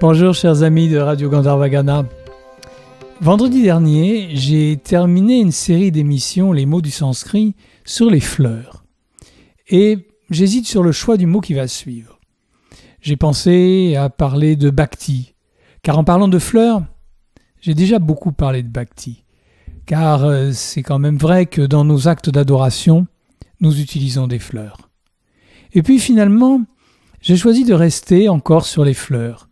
Bonjour chers amis de Radio Gandharvagana. Vendredi dernier, j'ai terminé une série d'émissions Les mots du sanskrit sur les fleurs. Et j'hésite sur le choix du mot qui va suivre. J'ai pensé à parler de bhakti, car en parlant de fleurs, j'ai déjà beaucoup parlé de bhakti, car euh, c'est quand même vrai que dans nos actes d'adoration, nous utilisons des fleurs. Et puis finalement, j'ai choisi de rester encore sur les fleurs,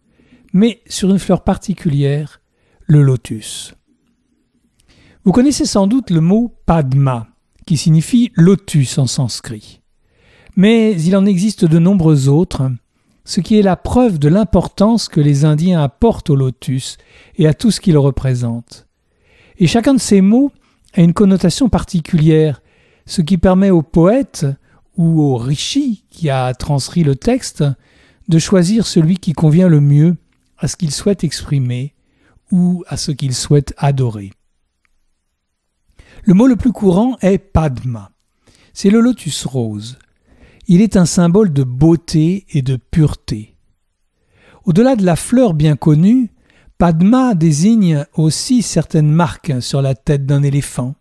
mais sur une fleur particulière, le lotus. Vous connaissez sans doute le mot Padma, qui signifie lotus en sanskrit. Mais il en existe de nombreux autres, ce qui est la preuve de l'importance que les Indiens apportent au lotus et à tout ce qu'il représente. Et chacun de ces mots a une connotation particulière, ce qui permet au poète ou au rishi qui a transcrit le texte de choisir celui qui convient le mieux à ce qu'il souhaite exprimer ou à ce qu'il souhaite adorer. Le mot le plus courant est Padma. C'est le lotus rose. Il est un symbole de beauté et de pureté. Au-delà de la fleur bien connue, Padma désigne aussi certaines marques sur la tête d'un éléphant,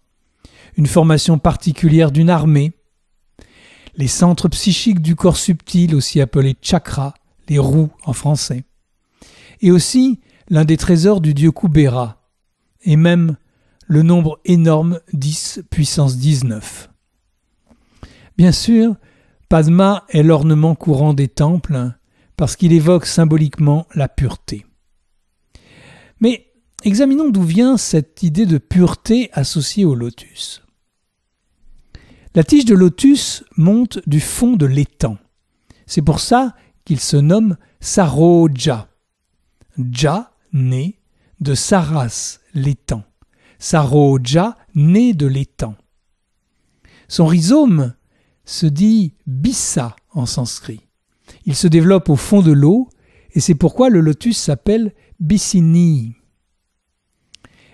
une formation particulière d'une armée, les centres psychiques du corps subtil, aussi appelés chakras, les roues en français, et aussi l'un des trésors du dieu Kubera, et même le nombre énorme 10 puissance 19. Bien sûr, Padma est l'ornement courant des temples parce qu'il évoque symboliquement la pureté. Mais examinons d'où vient cette idée de pureté associée au lotus. La tige de lotus monte du fond de l'étang. C'est pour ça qu'il se nomme Saroja. Ja né de Saras, l'étang. Saroja, né de l'étang. Son rhizome se dit Bissa en sanskrit. Il se développe au fond de l'eau et c'est pourquoi le lotus s'appelle Bissini.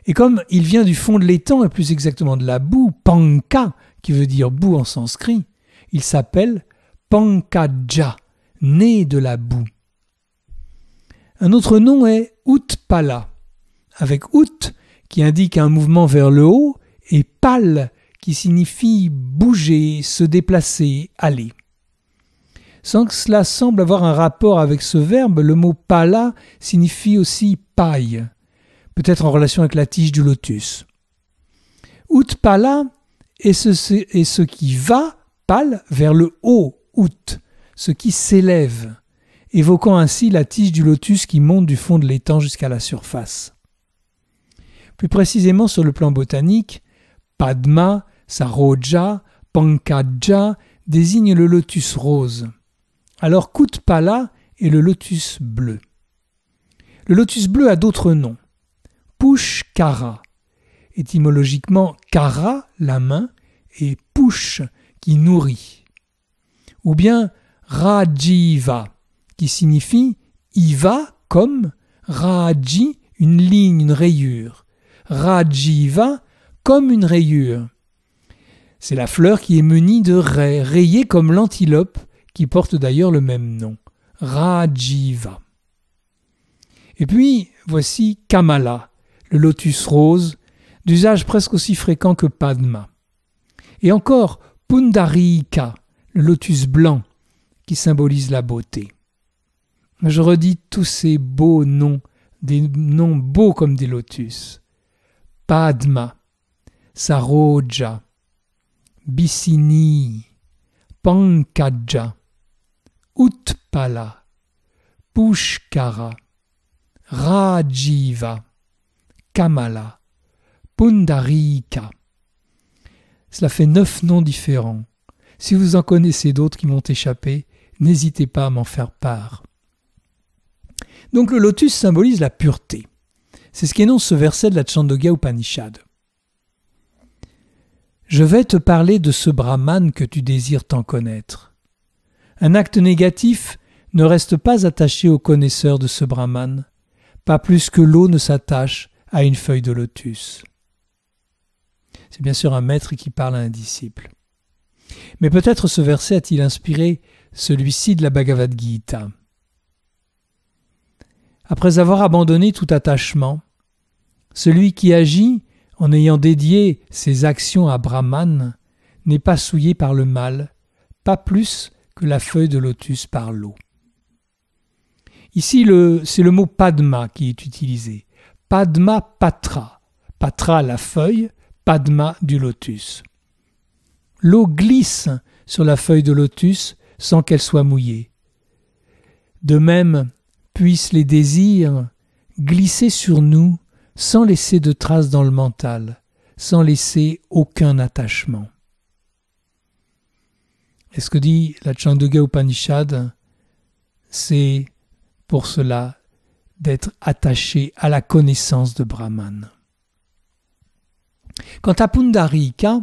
Et comme il vient du fond de l'étang et plus exactement de la boue, Panka, qui veut dire boue en sanskrit, il s'appelle Pankaja, né de la boue. Un autre nom est Utpala, avec Ut qui indique un mouvement vers le haut et Pal qui signifie bouger, se déplacer, aller. Sans que cela semble avoir un rapport avec ce verbe, le mot pala signifie aussi paille, peut-être en relation avec la tige du lotus. Utpala est ce, est ce qui va, pal, vers le haut, ut, ce qui s'élève évoquant ainsi la tige du lotus qui monte du fond de l'étang jusqu'à la surface. Plus précisément sur le plan botanique, Padma, Saroja, Pankaja désignent le lotus rose, alors Kutpala est le lotus bleu. Le lotus bleu a d'autres noms. Pushkara, étymologiquement kara, la main, et push, qui nourrit. Ou bien Rajiva, qui signifie Iva comme Raji, une ligne, une rayure. Rajiva comme une rayure. C'est la fleur qui est munie de raies, rayée comme l'antilope, qui porte d'ailleurs le même nom. Rajiva. Et puis, voici Kamala, le lotus rose, d'usage presque aussi fréquent que Padma. Et encore Pundarika, le lotus blanc, qui symbolise la beauté. Je redis tous ces beaux noms, des noms beaux comme des lotus. Padma, Saroja, Bissini, Pankaja, Utpala, Pushkara, Rajiva, Kamala, Pundarika. Cela fait neuf noms différents. Si vous en connaissez d'autres qui m'ont échappé, n'hésitez pas à m'en faire part. Donc le lotus symbolise la pureté. C'est ce qu'énonce ce verset de la Chandogya Upanishad. Je vais te parler de ce brahman que tu désires tant connaître. Un acte négatif ne reste pas attaché au connaisseur de ce brahman, pas plus que l'eau ne s'attache à une feuille de lotus. C'est bien sûr un maître qui parle à un disciple. Mais peut-être ce verset a-t-il inspiré celui-ci de la Bhagavad Gita. Après avoir abandonné tout attachement. Celui qui agit en ayant dédié ses actions à Brahman n'est pas souillé par le mal, pas plus que la feuille de lotus par l'eau. Ici, c'est le mot Padma qui est utilisé. Padma Patra. Patra, la feuille, Padma du lotus. L'eau glisse sur la feuille de lotus sans qu'elle soit mouillée. De même, puissent les désirs glisser sur nous sans laisser de traces dans le mental, sans laisser aucun attachement. Et ce que dit la Chandogya Upanishad, c'est pour cela d'être attaché à la connaissance de Brahman. Quant à Pundarika,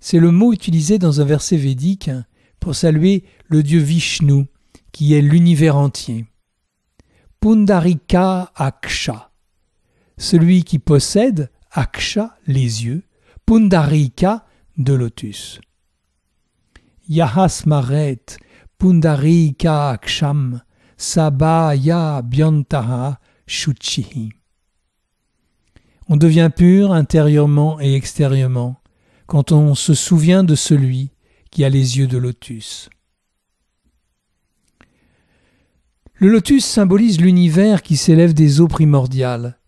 c'est le mot utilisé dans un verset védique pour saluer le dieu Vishnu, qui est l'univers entier. Pundarika Aksha, celui qui possède Aksha, les yeux, Pundarika, de lotus. Yahasmaret Pundarika Aksham Sabaya Byantaha Shuchihi. On devient pur intérieurement et extérieurement quand on se souvient de celui qui a les yeux de lotus. Le lotus symbolise l'univers qui s'élève des eaux primordiales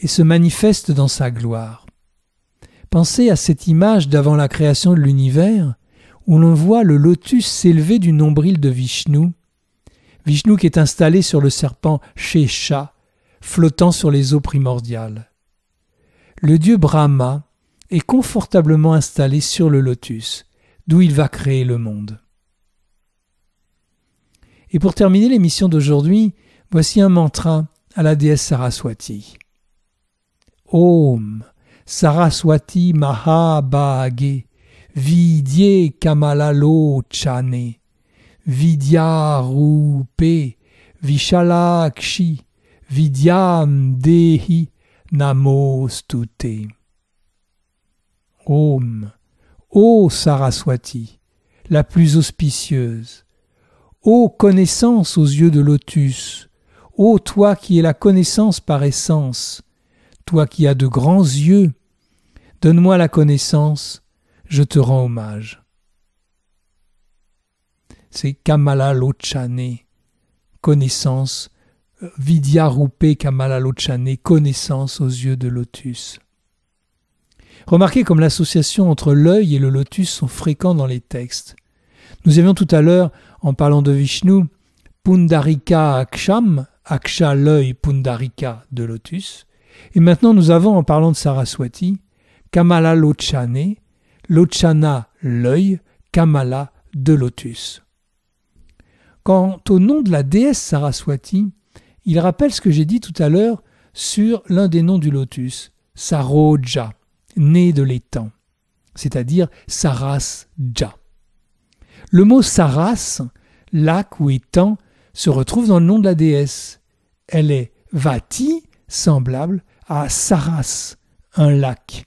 et se manifeste dans sa gloire. Pensez à cette image d'avant la création de l'univers où l'on voit le lotus s'élever du nombril de Vishnu, Vishnu qui est installé sur le serpent Shesha, flottant sur les eaux primordiales. Le dieu Brahma est confortablement installé sur le lotus, d'où il va créer le monde. Et pour terminer l'émission d'aujourd'hui, voici un mantra à la déesse Saraswati. Om Saraswati Mahabhage Vidye Kamalalochane Vidyarupe Vishalakshi Vidyam Dehi Namostute. Om, ô Saraswati, la plus auspicieuse, Ô connaissance aux yeux de lotus, ô toi qui es la connaissance par essence, toi qui as de grands yeux, donne-moi la connaissance, je te rends hommage. C'est Kamala Lochane, connaissance, Vidya Rupe Kamala Lochane, connaissance aux yeux de lotus. Remarquez comme l'association entre l'œil et le lotus sont fréquents dans les textes. Nous avions tout à l'heure en parlant de Vishnu, Pundarika Aksham, Aksha l'œil, Pundarika de lotus. Et maintenant nous avons, en parlant de Saraswati, Kamala Lochane, Lochana l'œil, Kamala de lotus. Quant au nom de la déesse Saraswati, il rappelle ce que j'ai dit tout à l'heure sur l'un des noms du lotus, Saroja, né de l'étang, c'est-à-dire Sarasja. Le mot Saras, lac ou étang, se retrouve dans le nom de la déesse. Elle est Vati, semblable à Saras, un lac.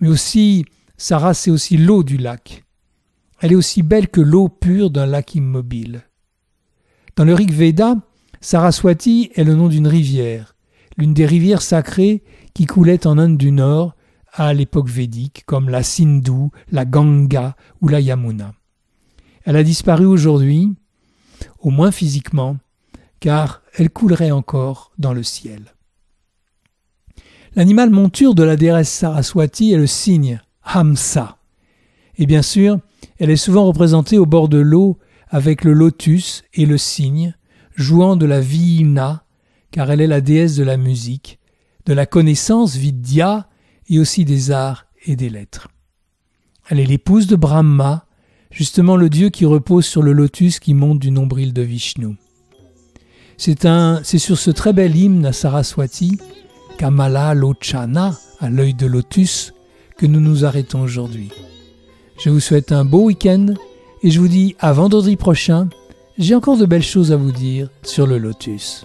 Mais aussi, Saras, c'est aussi l'eau du lac. Elle est aussi belle que l'eau pure d'un lac immobile. Dans le Rig Veda, Saraswati est le nom d'une rivière, l'une des rivières sacrées qui coulaient en Inde du Nord à l'époque védique, comme la Sindhu, la Ganga ou la Yamuna. Elle a disparu aujourd'hui, au moins physiquement, car elle coulerait encore dans le ciel. L'animal monture de la déesse Saraswati est le cygne, Hamsa. Et bien sûr, elle est souvent représentée au bord de l'eau avec le lotus et le cygne, jouant de la vina, car elle est la déesse de la musique, de la connaissance vidya et aussi des arts et des lettres. Elle est l'épouse de Brahma, justement le dieu qui repose sur le lotus qui monte du nombril de Vishnu. C'est sur ce très bel hymne à Saraswati, Kamala Lochana, à l'œil de lotus, que nous nous arrêtons aujourd'hui. Je vous souhaite un beau week-end et je vous dis à vendredi prochain. J'ai encore de belles choses à vous dire sur le lotus.